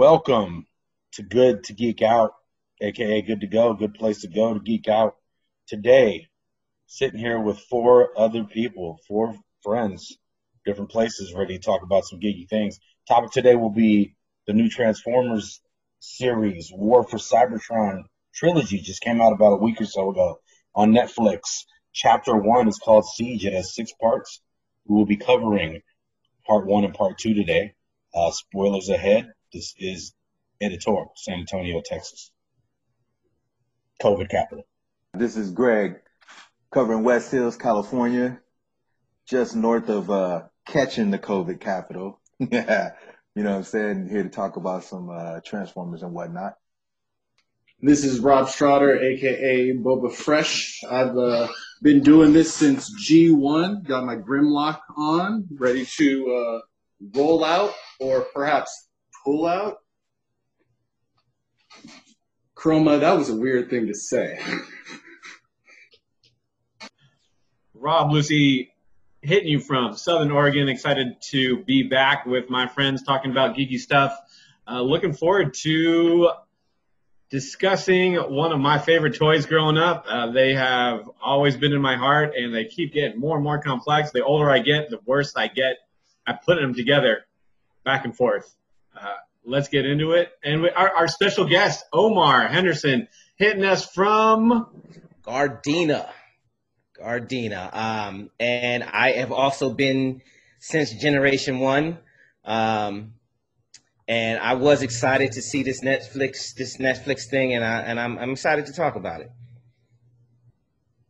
Welcome to Good to Geek Out, aka Good to Go, good place to go to geek out. Today, sitting here with four other people, four friends, different places, ready to talk about some geeky things. Topic today will be the new Transformers series, War for Cybertron trilogy, just came out about a week or so ago on Netflix. Chapter one is called Siege. It has six parts. We will be covering part one and part two today. Uh, spoilers ahead. This is editorial, San Antonio, Texas. COVID capital. This is Greg covering West Hills, California, just north of uh, catching the COVID capital. yeah, you know what I'm saying? Here to talk about some uh, Transformers and whatnot. This is Rob Strader, aka Boba Fresh. I've uh, been doing this since G1. Got my Grimlock on, ready to uh, roll out or perhaps pull out. Chroma, that was a weird thing to say. Rob Lucy hitting you from Southern Oregon. Excited to be back with my friends talking about geeky stuff. Uh, looking forward to discussing one of my favorite toys growing up. Uh, they have always been in my heart and they keep getting more and more complex. The older I get, the worse I get at putting them together back and forth. Uh, let's get into it. And we, our, our special guest, Omar Henderson, hitting us from Gardena. Gardena. Um, and I have also been since Generation One. Um, and I was excited to see this Netflix this Netflix thing, and I and I'm I'm excited to talk about it.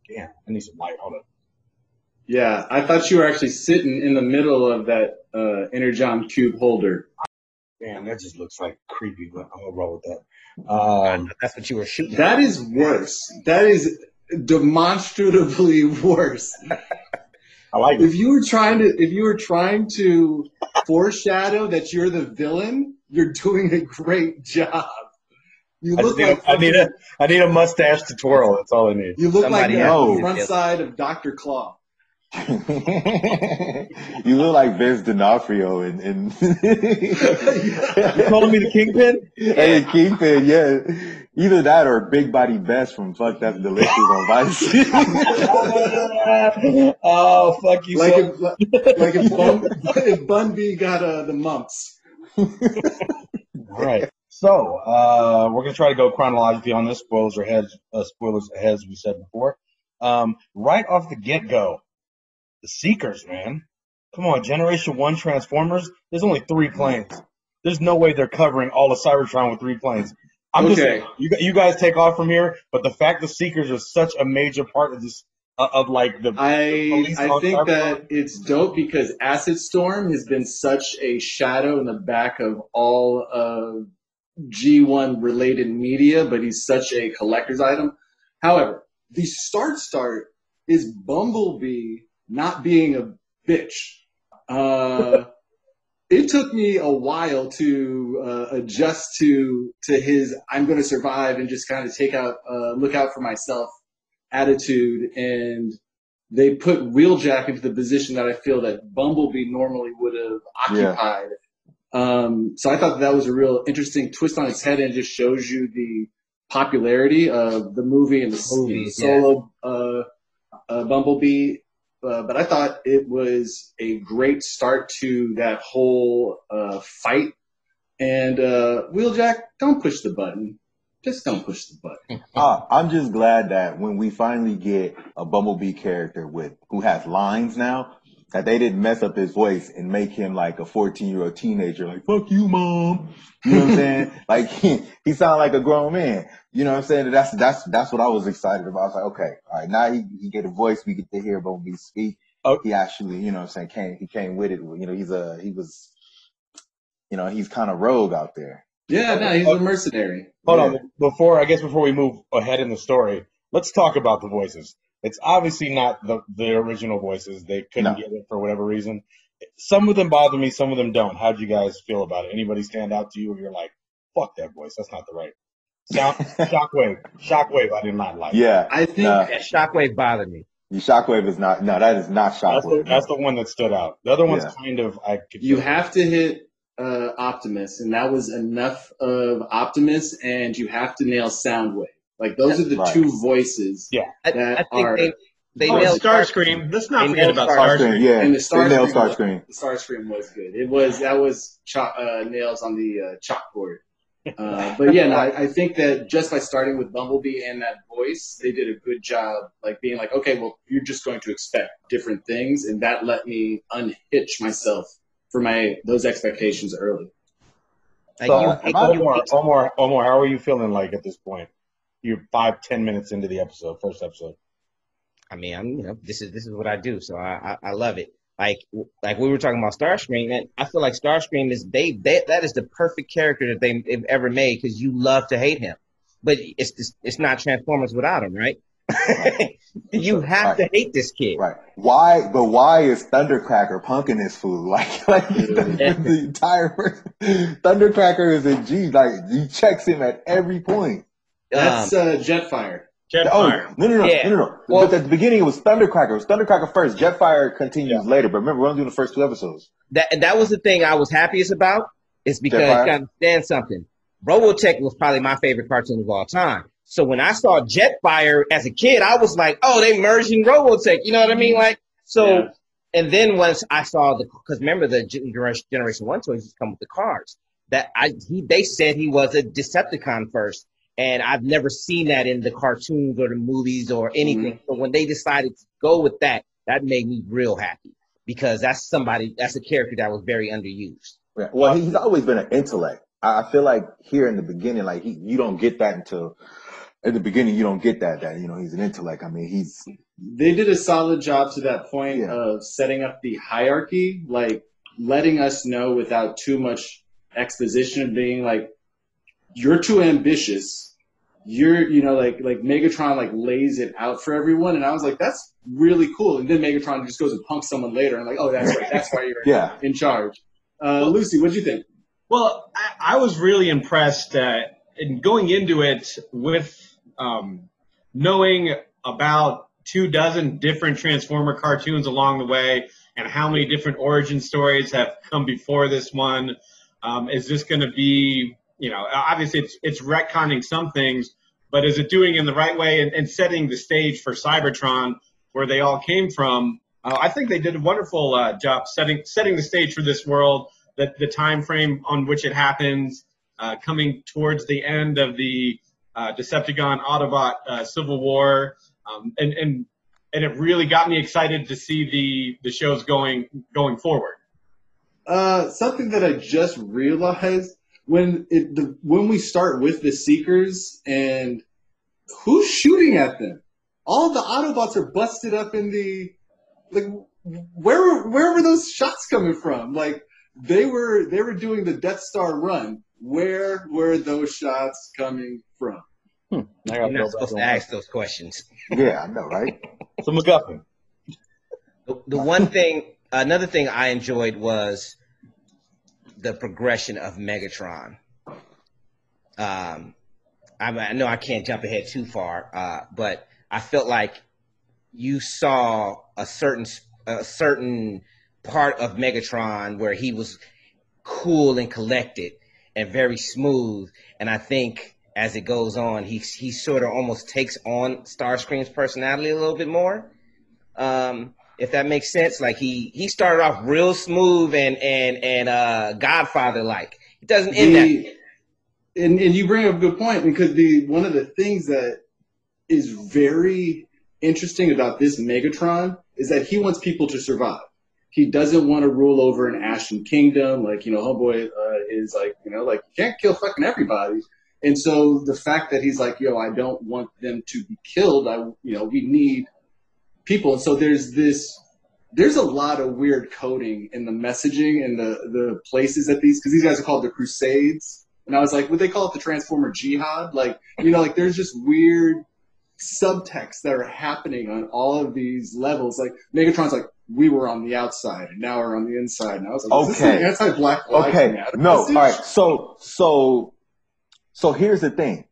Yeah, I need some light. Hold on. Yeah, I thought you were actually sitting in the middle of that uh, Energon cube holder. Damn, that just looks like creepy, but I'm gonna roll with that. Um, That's what you were shooting. That is worse. That is demonstratively worse. I like it. If you were trying to, if you were trying to foreshadow that you're the villain, you're doing a great job. You I, look need like a, I need a I need a mustache to twirl. That's all I need. you look Somebody like the front side of Doctor Claw. you look like Vince D'Onofrio and, and You calling me the kingpin? hey Kingpin, yeah. Either that or Big Body Bes from Fuck That's Delicious on Vice. oh fuck you! Like so- if, like if Bun, if Bun B got uh, the mumps. All right. So uh, we're gonna try to go chronologically on this. Spoilers ahead. Uh, spoilers ahead, as we said before. Um, right off the get go, the Seekers, man. Come on, Generation One Transformers. There's only three planes. There's no way they're covering all of Cybertron with three planes. I'm just Okay. saying, you, you guys take off from here, but the fact the Seekers are such a major part of this, uh, of like the I police I think that it's dope because Acid Storm has been such a shadow in the back of all of G1 related media, but he's such a collector's item. However, the start start is Bumblebee not being a bitch. Uh, it took me a while to uh, adjust to to his "I'm going to survive" and just kind of take out, uh, look out for myself attitude, and they put Wheeljack into the position that I feel that Bumblebee normally would have Yeah. occupied. Um, so I thought that was a real interesting twist on its head, and just shows you the popularity of the movie and the, Movies, the solo uh, uh, Bumblebee. Uh, but I thought it was a great start to that whole uh, fight. And uh, Wheeljack, don't push the button. Just don't push the button. Ah, I'm just glad that when we finally get a Bumblebee character with who has lines now, that they didn't mess up his voice and make him like a 14 year old teenager, like "fuck you, mom." You know what I'm saying? like he, he sounded like a grown man. You know what I'm saying? That's that's that's what I was excited about. I was like, okay, all right, now he he get a voice. We get to hear Bumblebee speak. Oh. He actually, you know what I'm saying, came he came with it. You know, he's a he was, you know, he's kind of rogue out there. Yeah, no, he's a mercenary. Hold Yeah. on, before I guess before we move ahead in the story, let's talk about the voices. It's obviously not the the original voices. They couldn't No. get it for whatever reason. Some of them bother me, some of them don't. How'd you guys feel about it? Anybody stand out to you? Or you're like, fuck that voice. That's not the right sound. Shockwave, Shockwave. I did not like. Yeah, I think Nah. That shockwave bothered me. Shockwave is not. No, that is not That's the, Shockwave. that's the one that stood out. The other one's Yeah. kind of I could. you feel- have to hit uh, Optimus, and that was enough of Optimus, and you have to nail Soundwave. Like those are the Right. two voices. Yeah. That I think are- they they oh, nailed Starscream. Let's not forget about Starscream. Starscream. Starscream, yeah. And the they nailed Starscream was- Starscream. The Starscream was good. It was that was cho- uh, nails on the uh, chalkboard. Uh, but yeah, no, I, I think that just by starting with Bumblebee and that voice, they did a good job, like being like, okay, well, you're just going to expect different things, and that let me unhitch myself for my those expectations early. So, you, uh, you- Omar, Omar, Omar, how are you feeling like at this point? You're five, ten minutes into the episode, first episode. I mean, I'm you know this is this is what I do, so I I, I love it. Like like we were talking about Starscream, and I feel like Starscream is they, they that is the perfect character that they, they've ever made because you love to hate him, but it's it's, it's not Transformers without him, right? you have to hate this kid. Right. Why? But why is Thundercracker punking this fool? Like, like the, the entire. Thundercracker is a G. Like he checks him at every point. That's Um, uh, Jetfire. Oh Jetfire. no no no Yeah. no no! no. Well- but at the beginning it was Thundercracker. It was Thundercracker first. Jetfire continues later. But remember, we're only doing the first two episodes. that that was the thing I was happiest about. Is because you Jetfire? gotta understand something. Robotech was probably my favorite cartoon of all time. So when I saw Jetfire as a kid, I was like, "Oh, they merged in Robotech." You know what I mean? Like so. Yeah. And then once I saw the, because remember the Generation Generation One toys used come with the cars. That I he they said he was a Decepticon first, and I've never seen that in the cartoons or the movies or anything. Mm-hmm. So when they decided to go with that, that made me real happy because that's somebody that's a character that was very underused. Yeah. Well, he's always been an intellect. I I feel like here in the beginning, like he, you don't get that until in the beginning. You don't get that that you know he's an intellect. I mean, he's They did a solid job to that point Yeah. of setting up the hierarchy, like letting us know without too much exposition, being like, "You're too ambitious." You're, you know, like like Megatron like lays it out for everyone, and I was like, "That's really cool." And then Megatron just goes and punks someone later, and like, "Oh, that's right, that's why you're yeah. in charge." Uh, Lucy, what'd you think? Well, I, I was really impressed uh, in going into it with um, knowing about two dozen different Transformer cartoons along the way, and how many different origin stories have come before this one. Um, is this going to be, you know, obviously it's it's retconning some things, but is it doing in the right way and, and setting the stage for Cybertron, where they all came from? Uh, I think they did a wonderful uh, job setting setting the stage for this world the, the time frame on which it happens, uh, coming towards the end of the uh, Decepticon Autobot uh, Civil War, um, and and and it really got me excited to see the the shows going going forward. Uh, something that I just realized when it the when we start with the Seekers and who's shooting at them? All the Autobots are busted up in the like where where were those shots coming from? Like they were they were doing the Death Star run. Where were those shots coming from? I You're not go supposed to ask those questions. Yeah, I know, right? that. So MacGuffin. The, the one thing, another thing I enjoyed was the progression of Megatron. Um, I, I know I can't jump ahead too far, uh, but I felt like you saw a certain a certain part of Megatron where he was cool and collected and very smooth, and I think as it goes on, he he sort of almost takes on Starscream's personality a little bit more um, if that makes sense. Like he he started off real smooth and and and uh, Godfather like. It doesn't end that. And and you bring up a good point because the one of the things that is very interesting about this Megatron is that he wants people to survive. He doesn't want to rule over an Ashton Kingdom, like you know, homeboy uh, is like you know, like you can't kill fucking everybody. And so the fact that he's like, yo, I don't want them to be killed. I, you know, we need people. And so there's this, there's a lot of weird coding in the messaging and the the places that these, because these guys are called the Crusades. And I was like, would they call it the Transformer Jihad? Like, you know, like there's just weird subtexts that are happening on all of these levels. Like Megatron's like, we were on the outside and now we're on the inside. And I was like, Okay. an anti-Black Okay. No. message? All right. So so so here's the thing.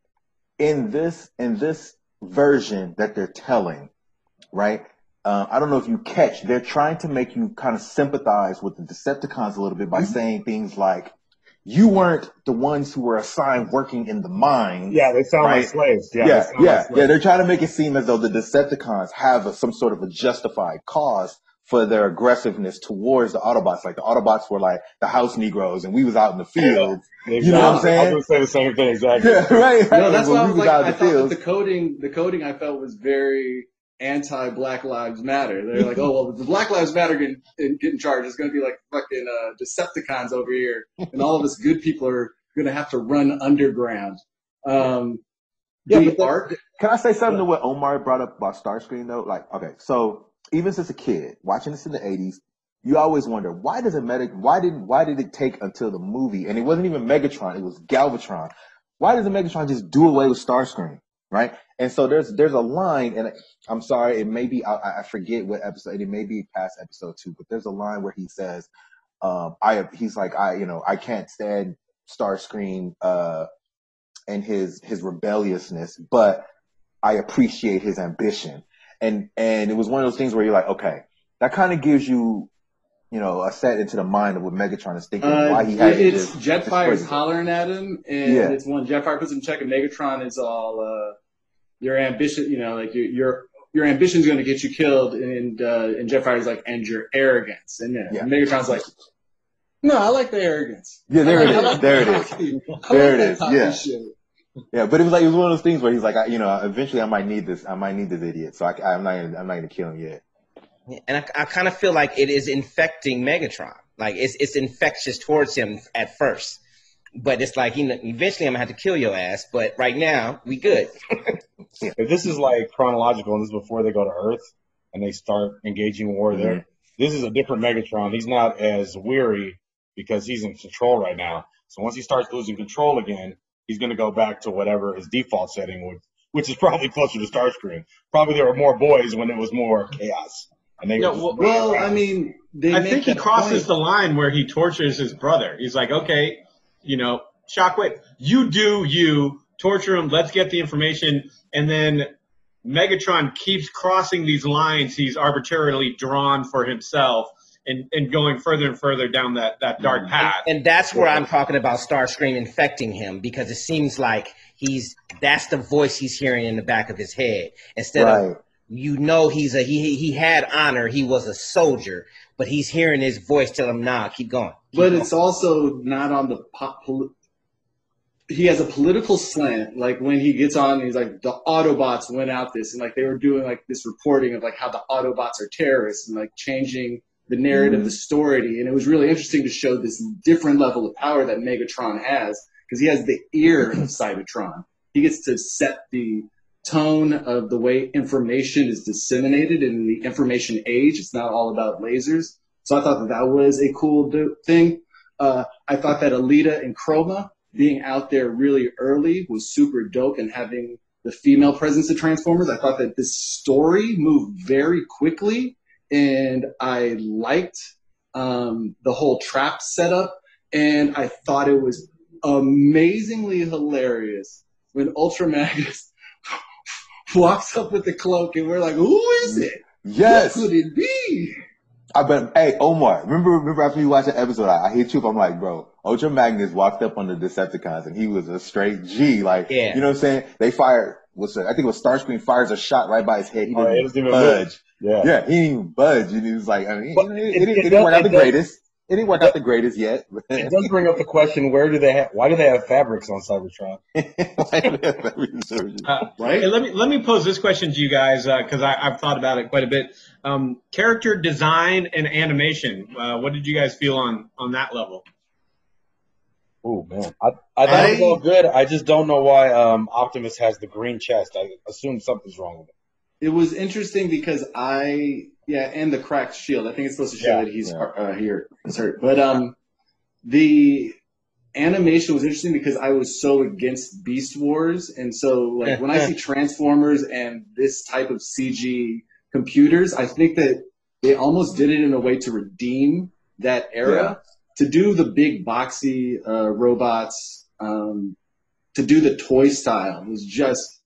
In this in this version that they're telling, right? uh, I don't know if you catch, they're trying to make you kind of sympathize with the Decepticons a little bit by saying things like, you weren't the ones who were assigned working in the mines. Yeah, they sound Right. like slaves. Yeah, Yeah, they yeah, sound yeah, like slaves. They're trying to make it seem as though the Decepticons have a, some sort of a justified cause for their aggressiveness towards the Autobots. Like the Autobots were like the house Negroes, and we was out in the field. You know what I'm saying? I was saying? gonna say the same thing exactly. Yeah, right. right. No, that's When why I was like, I the thought that the coding, the coding I felt was very anti Black Lives Matter. They're like, oh well, the Black Lives Matter get, get in charge, it's going to be like fucking uh, Decepticons over here, and all of us good people are going to have to run underground. Um, Yeah, the Can I say something to what Omar brought up about Starscream though? Like, okay, so even since a kid watching this in the '80s, you always wonder why does a medic? Why didn't why did it take until the movie? And it wasn't even Megatron; it was Galvatron. Why does a Megatron just do away with Starscream? Right? And so there's there's a line, and I'm sorry, it may be I, I forget what episode. It may be past episode two, but there's a line where he says, um, "I he's like I you know I can't stand Starscream uh, and his his rebelliousness, but I appreciate his ambition. And and it was one of those things where you're like, okay, that kind of gives you, you know, a set into the mind of what Megatron is thinking, uh, why he had to it's just Jetfire's hollering at him, and Yeah. it's when Jetfire puts him in check, and Megatron is all, uh, your ambition, you know, like your your your ambition's going to get you killed, and uh, and Jetfire's like, and your arrogance, and yeah, Yeah. Megatron's like, no, I like the arrogance. Yeah, there it I is. like There it that is. cocky- I like There it that is. cocky Yeah. shit. Yeah, but it was like it was one of those things where he's like, I, you know, eventually I might need this. I might need this idiot, so I, I'm not. Gonna, I'm not going to kill him yet. And I, I kind of feel like it is infecting Megatron. Like it's it's infectious towards him at first, but it's like you know, eventually I'm gonna have to kill your ass. But right now we good. If this is like chronological and this is before they go to Earth and they start engaging war Mm-hmm. there, this is a different Megatron. He's not as weary because he's in control right now. So once he starts losing control again, he's going to go back to whatever his default setting was, which is probably closer to Starscream. Probably there were more boys when it was more chaos. And they No, well- Well. I mean, they I think he crosses point. the line where he tortures his brother. He's like, okay, you know, Shockwave, you do you, torture him, let's get the information, and then Megatron keeps crossing these lines. He's arbitrarily drawn for himself and, and going further and further down that, that dark path. And that's where I'm talking about Starscream infecting him because it seems like he's that's the voice he's hearing in the back of his head instead of Right. You know he's a he he had honor he was a soldier but he's hearing his voice tell him nah keep going keep but going." it's also not on the pop. Poli- he has a political slant. Like when he gets on, he's like the Autobots went out this, and like they were doing like this reporting of like how the Autobots are terrorists and like changing the narrative, the story, and it was really interesting to show this different level of power that Megatron has because he has the ear of Cybertron. He gets to set the tone of the way information is disseminated in the information age. It's not all about lasers. So I thought that that was a cool do- thing. Uh, I thought that Elita and Chromia being out there really early was super dope and having the female presence of Transformers. I thought that this story moved very quickly and I liked um, the whole trap setup and I thought it was amazingly hilarious when Ultra Magnus walks up with the cloak and we're like, who is it? Yes. Who could it be? I bet. Hey, Omar, remember, remember after you watched the episode, I, I hit you up. I'm like, bro, Ultra Magnus walked up on the Decepticons and he was a straight G. Like, Yeah. you know what I'm saying? They fired, what's it? I think it was Starscream fires a shot right by his head. He Oh, didn't, it doesn't even budge. Yeah. Yeah, he didn't even budge. And he was like, I mean, But it, it- it, didn't- it it didn't work out the greatest. It didn't the greatest yet. It does bring up the question: Where do they have? Why do they have fabrics on Cybertron? Uh, Right? Let me let me pose this question to you guys because I I've thought about it quite a bit. Um, character design and animation. Uh, what did you guys feel on on that level? Oh man, I, I thought it was all good. I just don't know why um, Optimus has the green chest. I assume something's wrong with it. It was interesting because I, yeah, and the cracked shield. I think it's supposed to show Yeah, that he's yeah. uh, here, hurt. But um, the animation was interesting because I was so against Beast Wars, and so like when I see Transformers and this type of CG computers, I think that they almost did it in a way to redeem that era. To do the big boxy uh, robots, um, to do the toy style was just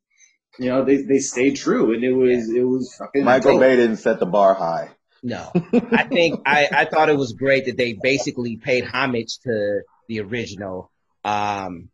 you know, they, they stayed true, and it was it was fucking Michael dope. Bay didn't set the bar high. No, I think I, I thought it was great that they basically paid homage to the original, um,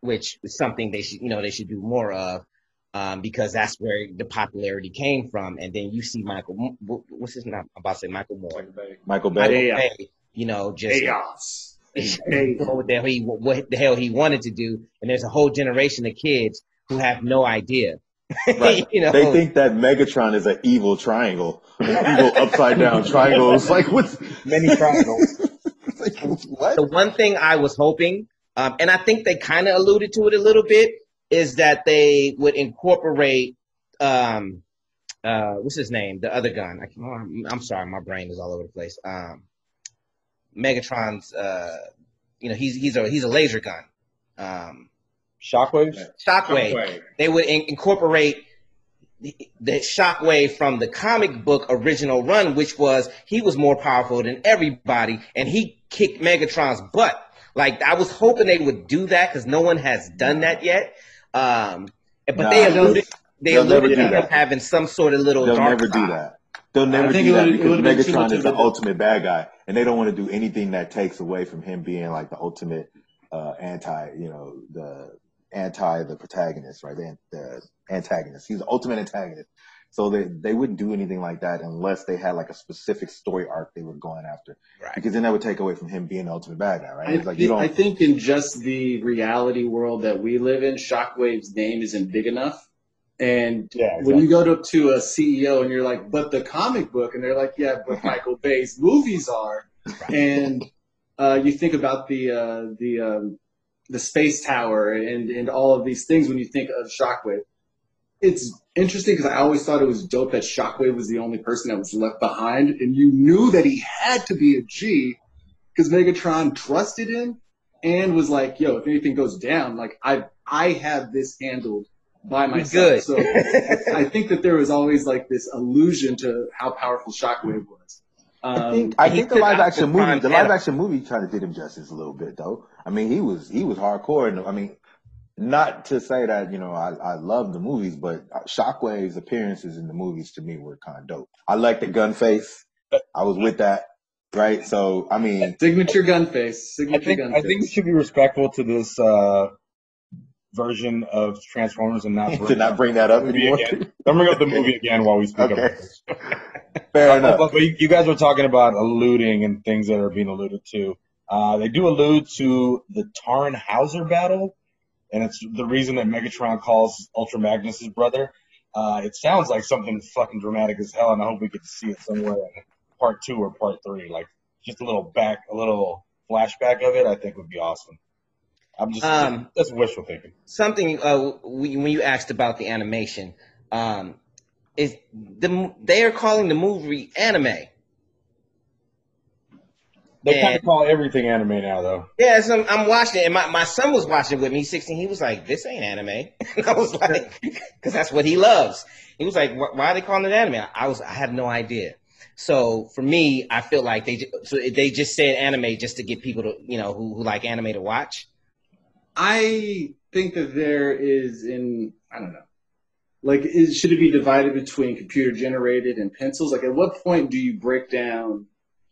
which is something they should you know they should do more of, um, because that's where the popularity came from. And then you see Michael, what's his name? I'm about to say Michael Moore. Michael Bay. Michael Yeah. Bay, you know, just chaos. what the hell he what the hell he wanted to do, and there's a whole generation of kids who have no idea. Right. you know, They think that Megatron is an evil triangle, an evil upside down triangle. It's like what's Many triangles. like, what? the one thing I was hoping, um, and I think they kind of alluded to it a little bit, is that they would incorporate, um, uh, what's his name, the other gun. I, oh, I'm sorry, my brain is all over the place. Um, Megatron's, uh, you know, he's he's a he's a laser gun. Um, Shockwaves? Shockwave. Shockwave. They would in- incorporate the, the Shockwave from the comic book original run, which was he was more powerful than everybody, and he kicked Megatron's butt. Like I was hoping they would do that because no one has done that yet. Um, but Nah, they alluded they alluded to that. having some sort of little They'll dark never do that. They'll never do that would've- because would've been too much Megatron is the a- ultimate bad guy, and they don't want to do anything that takes away from him being like the ultimate uh, anti, you know, the anti the protagonist, right? The, the antagonist. He's the ultimate antagonist. So they they wouldn't do anything like that unless they had like a specific story arc they were going after, Right. because then that would take away from him being the ultimate bad guy, right? I, It's like you don't. think in just the reality world that we live in, Shockwave's name isn't big enough. And Yeah, when you go to, to a CEO and you're like, but the comic book, and they're like, yeah, but Michael Bay's movies are. And uh, you think about the uh, the um, the space tower and and all of these things when you think of Shockwave. It's interesting because I always thought it was dope that Shockwave was the only person that was left behind, and you knew that he had to be a G because Megatron trusted him and was like, "Yo, if anything goes down, like I I have this handled by myself." good. So I think that there was always like this allusion to how powerful Shockwave was. Um, I think I think the live action the movie the live Venom. action movie kind of did him justice a little bit though. I mean he was he was hardcore and I mean not to say that you know I I love the movies but Shockwave's appearances in the movies to me were kind of dope. I like the gun face. I was with that right. So I mean signature gun face. I Signature think gun I think we should be respectful to this uh, version of Transformers and not to not bring that up movie anymore. again. Don't bring up the movie again while we speak Okay. about this. Fair Uh, enough. but you you guys were talking about alluding and things that are being alluded to. Uh, they do allude to the Tarn Hauser battle, and it's the reason that Megatron calls Ultra Magnus his brother. Uh, it sounds like something fucking dramatic as hell, and I hope we get to see it somewhere in part two or part three. Like just a little back, a little flashback of it. I think would be awesome. I'm just Um, that's wishful thinking. something uh, when you asked about the animation, um, is the they are calling the movie anime. They kind of call everything anime now, though. Yeah, so I'm, I'm watching it, and my, my son was watching it with me. He's 16. He was like, "This ain't anime," and I was like, "Because that's what he loves." He was like, "Why are they calling it anime?" I was, I had no idea. So for me, I feel like they so they just said anime just to get people to you know who, who like anime to watch. I think that there is in I don't know. Like, is, should it be divided between computer generated and pencils? Like, at what point do you break down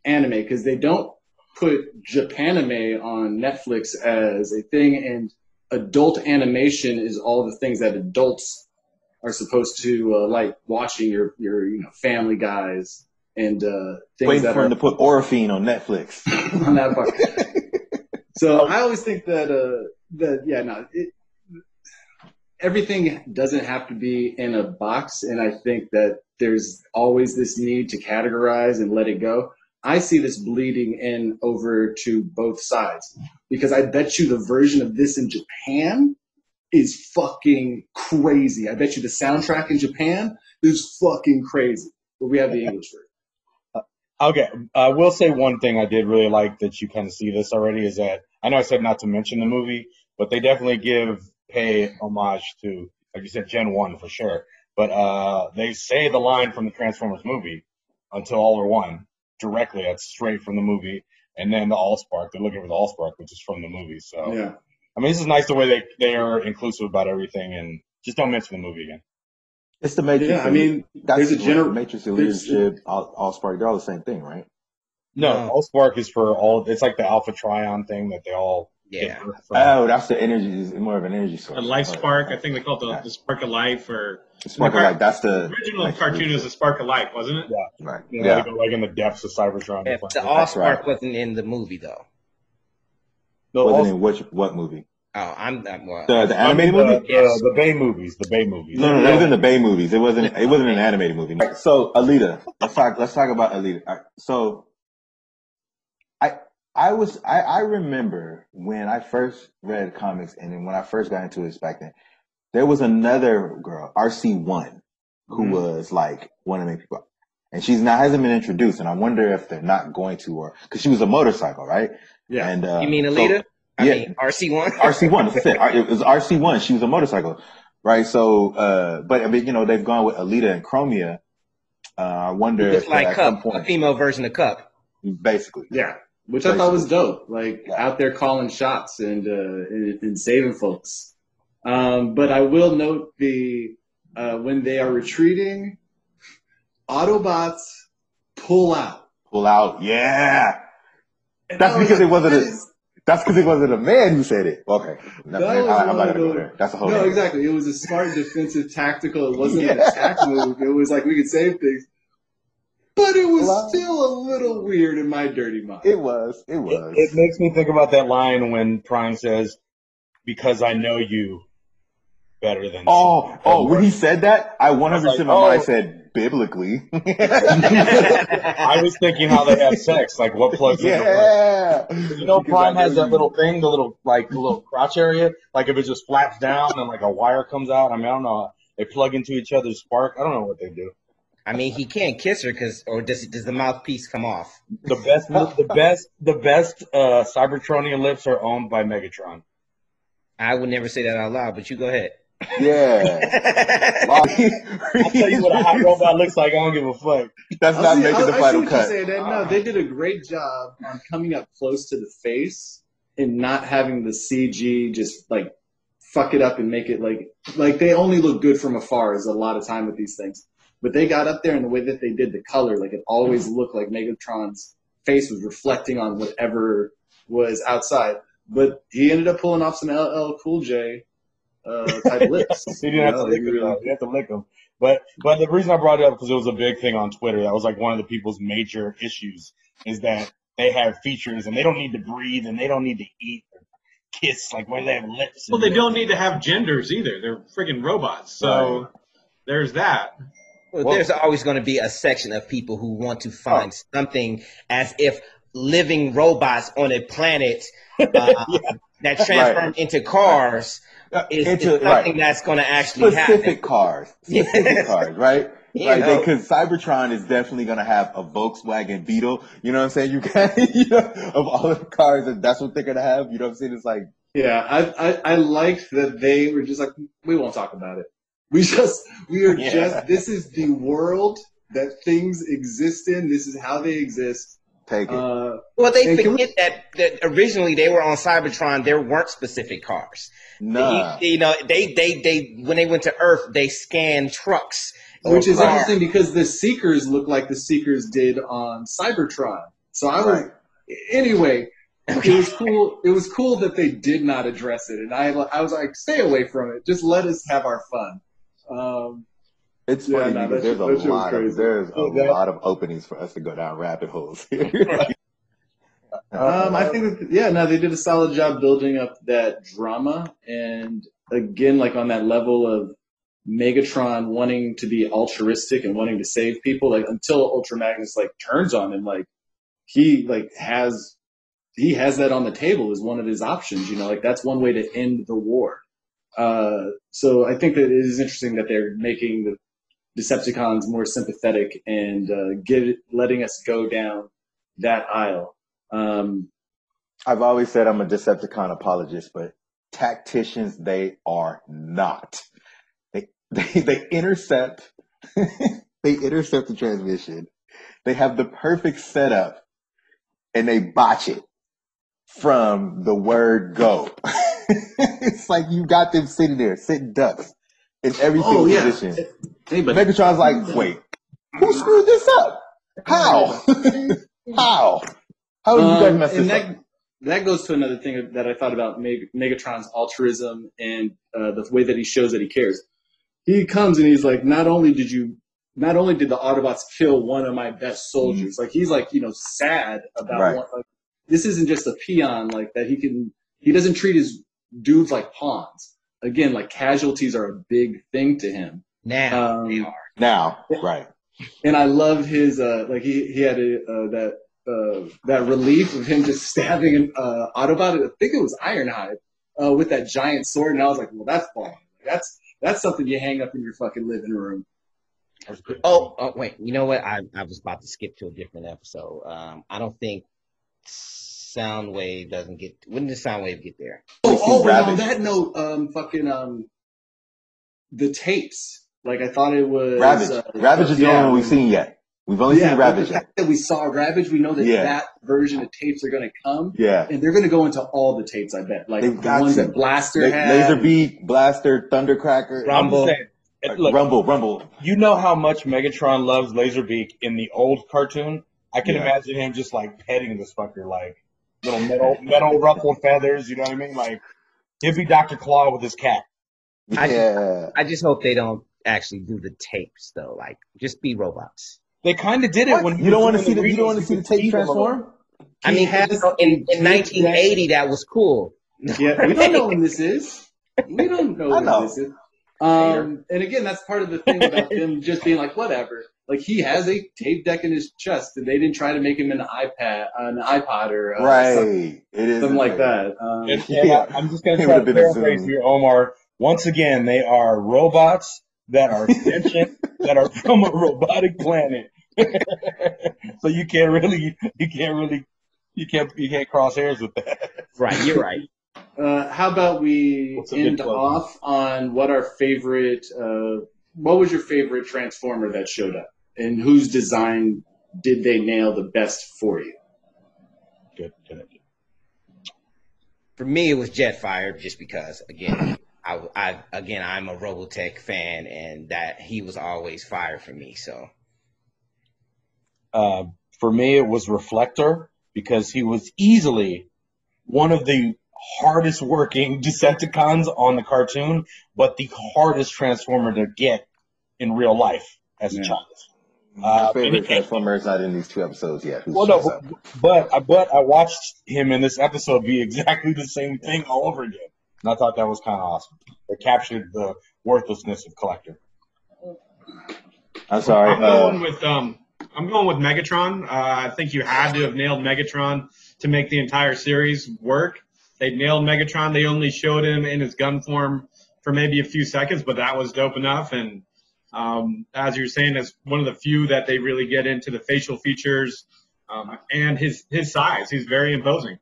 anime? Because they don't put Japanime on Netflix as a thing, and adult animation is all the things that adults are supposed to uh, like watching your your you know Family Guys and uh, things Waiting that for are him to put Orphine on Netflix. on that part. So I always think that uh that yeah no it, everything doesn't have to be in a box, and I think that there's always this need to categorize and let it go. I see this bleeding in over to both sides because I bet you the version of this in Japan is fucking crazy. I bet you the soundtrack in Japan is fucking crazy, but we have the English version. Uh, okay, I will say one thing I did really like that you kind of see this already is that I know I said not to mention the movie, but they definitely give pay homage to, like you said, Gen One for sure. But uh, they say the line from the Transformers movie, "Until all are one," directly. That's straight from the movie. And then the Allspark, they're looking for the Allspark, which is from the movie. So Yeah. I mean, this is nice the way they they are inclusive about everything, and Just don't mention the movie again. It's the Matrix. Yeah, I mean, that's there's a what- gener- Matrix and there's- leadership, all, all spark. They're all the same thing, right? No, No. Allspark is for all. It's like the Alpha Trion thing that they all Yeah. get birth from. Oh, that's the energy. Is more of an energy source. A life Right. spark. I think they call it the, Yeah. the spark of life or The spark of life. That's the the original like, cartoon is the spark of life, wasn't it? Right. You know, Yeah. go like in the depths of Cybertron. Yeah, the That's Allspark right. wasn't in the movie though. the Wasn't Allspark- in which what movie? Oh, I'm not. Well, uh, The the I mean, animated the, movie? the, Yes. the Bay movies. The Bay movies. No, no, that was in the Bay movies. It wasn't. It wasn't an animated movie. Right, So, Elita, let's talk. Let's talk about Elita. All right, So, I I was I I remember when I first read comics and then when I first got into it back then, there was another girl, RC One, who Mhm. was like one of the main people, and she's now hasn't been introduced, and I wonder if they're not going to, or because she was a motorcycle, right? Yeah. And uh, you mean so- Elita? I yeah. mean RC one. RC one. That's it. It was RC one. She was a motorcycle, right? So, uh, but I mean, you know, they've gone with Elita and Chromia. Uh, I wonder Just if like at some Cup, a female version of Cup. basically, Yeah, which I thought was dope. Like out there calling shots and uh, and, and saving folks. Um, but I will note the uh, when they are retreating, Autobots pull out. pull out. Yeah, And That's because it wasn't a- that's because it wasn't a man who said it. Okay, That I, am not gonna go there. That's a whole. No, exactly. It was a smart defensive tactical. It wasn't an attack move. It was like we could save things. But it was Wow. still a little weird in my dirty mind. It was. It It, was. it makes me think about that line when Prime says, "Because I know you better than." oh, some." oh, when he said that, I 100 percent my I was like, mind oh. said biblically. I was thinking how they have sex. Like what plugs yeah. You know, Because Prime has that you. little thing, the little like little crotch area. Like if it just flaps down and like a wire comes out. I mean, I don't know. They plug into each other's spark. I don't know what they do. I mean, he can't kiss her because, or does does the mouthpiece come off? The best, the best, the best uh, Cybertronian lips are owned by Megatron. I would never say that out loud, but you go ahead. Yeah. I'll tell you what a hot robot looks like. I don't give a fuck. That's I not see- making I- the I see final what you're cut. saying. That- no, they did a great job on coming up close to the face and not having the CG just like fuck it up and make it like like they only look good from afar is a lot of time with these things. But they got up there and the way that they did the color, like it always looked like Megatron's face was reflecting on whatever was outside. But he ended up pulling off some LL Cool J uh, type lips. He didn't have to know, lick them. really- though. Had to lick them. But but the reason I brought it up because it was a big thing on Twitter. That was like one of the people's major issues is that they have features and they don't need to breathe and they don't need to eat or kiss. Like why do they have lips? Well, they don't need to have genders either. They're freaking robots. So there's that. Well, Well- there's always going to be a section of people who want to find something as if living robots on a planet uh, that transform into cars Uh, is, is something right. that's going to actually Specific happen. cars. Specific Yes. cars, right? You Right, know. because Cybertron is definitely gonna have a Volkswagen Beetle. You know what I'm saying? You can, you know, of all the cars, and that's what they're gonna have. You know what I'm saying? It's like, Yeah, I, I I liked that they were just like, we won't talk about it. We just we are Yeah. just this is the world that things exist in. This is how they exist. take it. Uh, Well, they And can we- forget that, that originally they were on Cybertron. There weren't specific cars. nah. You, you know, they, they, they, when they went to Earth, they scanned trucks. which is cars. interesting because the Seekers look like the Seekers did on Cybertron. So I was Right. anyway. It was cool. It was cool that they did not address it, and I I was like, stay away from it. Just let us have our fun. Um, It's Yeah, funny no, because that shit- there's a lot of there's a Yeah, lot of openings for us to go down rabbit holes. Um, I think that yeah, no, they did a solid job building up that drama, and again, like on that level of Megatron wanting to be altruistic and wanting to save people, like until Ultra Magnus like turns on him, like he like has he has that on the table as one of his options. You know, like that's one way to end the war. Uh, so I think that it is interesting that they're making the Decepticons more sympathetic and uh, get letting us go down that aisle. Um, I've always said I'm a Decepticon apologist, but tacticians they are not. They they they intercept they intercept the transmission. They have the perfect setup and they botch it from the word go. it's like you got them sitting there, sitting ducks. in every Oh single yeah. position. Hey, but Megatron's like, wait, who screwed this up? How? How? How did you guys Um, mess this that, up? that goes to another thing that I thought about Meg- Megatron's altruism and uh, the way that he shows that he cares. He comes and he's like, not only did you, not only did the Autobots kill one of my best soldiers, like he's like, you know, sad about Right. one, like, this isn't just a peon like that. He can, he doesn't treat his dudes like pawns. Again, like casualties are a big thing to him. Now Um, they are. Now, right. and I love his uh like he he had a uh, that uh that relief of him just stabbing an uh, Autobot. I think it was Ironhide uh, with that giant sword, and I was like, well, that's fun. That's that's something you hang up in your fucking living room. Oh, oh, wait. You know what? I, I was about to skip to a different episode. Um, I don't think Soundwave doesn't get. When did Soundwave get there? Oh, Like oh he's on that note, um, fucking um, the tapes. Like I thought it was Ravage. Uh, Ravage is the yeah, only one we've seen yet. We've only yeah, seen but Ravage the fact that we saw Ravage, we know that Yeah. that version of tapes are going to come, Yeah. and they're going to go into all the tapes. I bet, like They've the got ones to. that Blaster La- had. Laserbeak, Blaster, Thundercracker, Rumble. saying, look, Rumble, Rumble. you know how much Megatron loves Laserbeak in the old cartoon. I can Yeah. imagine him just like petting this fucker, like little metal, metal ruffled feathers. You know what I mean? Like he'd be Doctor Claw with his cat. I- Yeah. I just hope they don't actually do the tapes though. Like, just be robots. They kind of did it What? when You don't want to see the you don't want to see the tape them transform? I mean, has- in, in 1980, that was cool. Yeah, we don't know when this is. We don't know I when know. this is. Um, and again, that's part of the thing about them just being like, whatever. Like he has a tape deck in his chest, and they didn't try to make him an iPad, an iPod, or uh, Right. something, It is something like that. Um, And, and Yeah. I, am just going It to try would've to been paraphrase Zoom. here, Omar. Once again, they are robots that are sentient, that are from a robotic planet. so you can't really, you can't really, you can't, you can't cross hairs with that. Right, you're right. Uh, how about we What's a good end off on what our favorite? Uh, what was your favorite Transformer that showed up, and whose design did they nail the best for you? Good, good. For me, it was Jetfire, just because again, I, I again I'm a Robotech fan, and that he was always fire for me. So Uh, for me, it was Reflector because he was easily one of the hardest working Decepticons on the cartoon, but the hardest Transformer to get in real life as a child. My Uh, favorite Transformer is not in these two episodes yet. Who's Well, no, but, but but I watched him in this episode be exactly the same thing all over again, and I thought that was kind of awesome. It captured the worthlessness of Collector. I'm sorry. I'm going Uh, with um, I'm going with Megatron. Uh, I think you had to have nailed Megatron to make the entire series work. They nailed Megatron. They only showed him in his gun form for maybe a few seconds, but that was dope enough. And um, as you're saying, it's one of the few that they really get into the facial features um, and his his size. He's very imposing.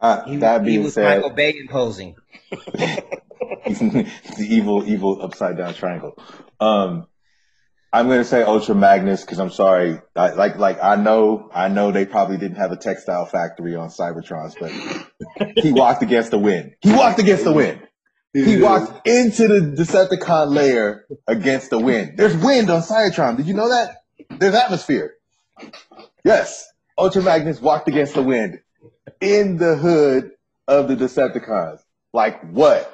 uh, he, that he being was said, Michael Bay imposing. the evil, evil upside down triangle. Um, I'm gonna say Ultra Magnus because I'm sorry. I, like, like I know, I know they probably didn't have a textile factory on Cybertrons, but he walked against the wind. He walked against the wind. He walked into the Decepticon layer against the wind. There's wind on Cybertron. Did you know that? There's atmosphere. Yes, Ultra Magnus walked against the wind in the hood of the Decepticons. Like what?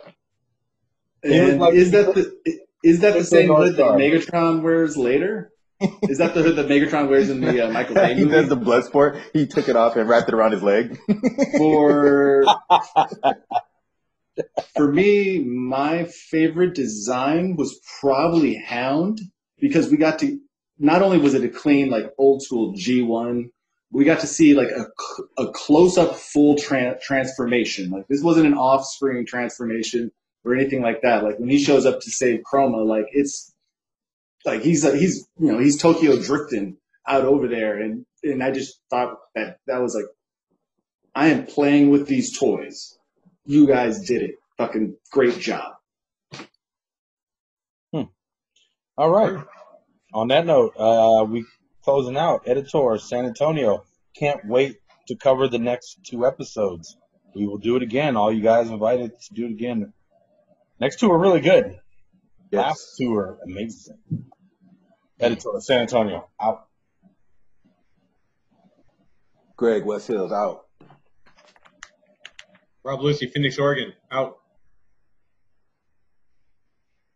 It was And like- is that the is that the It's the same hood that Megatron wears later? Is that the hood that Megatron wears in the uh, Michael Bay movie? he does the blood sport. He took it off and wrapped it around his leg. For for me, my favorite design was probably Hound because we got to not only was it a clean like old school G1, we got to see like a, a close up full tran transformation. Like this wasn't an off screen transformation or anything like that. Like when he shows up to save Chromia, like it's like he's uh, he's you know he's Tokyo drifting out over there, and and I just thought that that was like I am playing with these toys. You guys did it. Fucking great job. All right. On that note, uh, we closing out. Editor San Antonio. Can't wait to cover the next two episodes. We will do it again. All you guys invited to do it again Next two are really good. Yes. Last two are amazing. Editor San Antonio. Out. Greg West Hills out. Rob Lucy, Phoenix, Oregon. Out.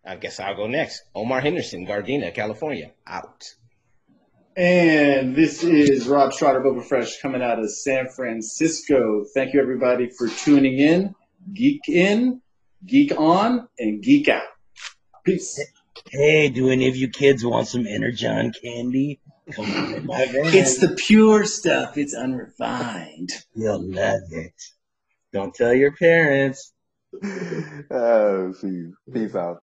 I guess I'll go next. Omar Henderson, Gardena, California. Out. And this is Rob Schroeder, Boba Fresh, coming out of San Francisco. Thank you, everybody, for tuning in. Geek in, geek on, and geek out. Peace. Hey, do any of you kids want some Energon candy? Come on my van. It's the pure stuff. It's unrefined. You'll love it. Don't tell your parents. Oh, see. Peace out.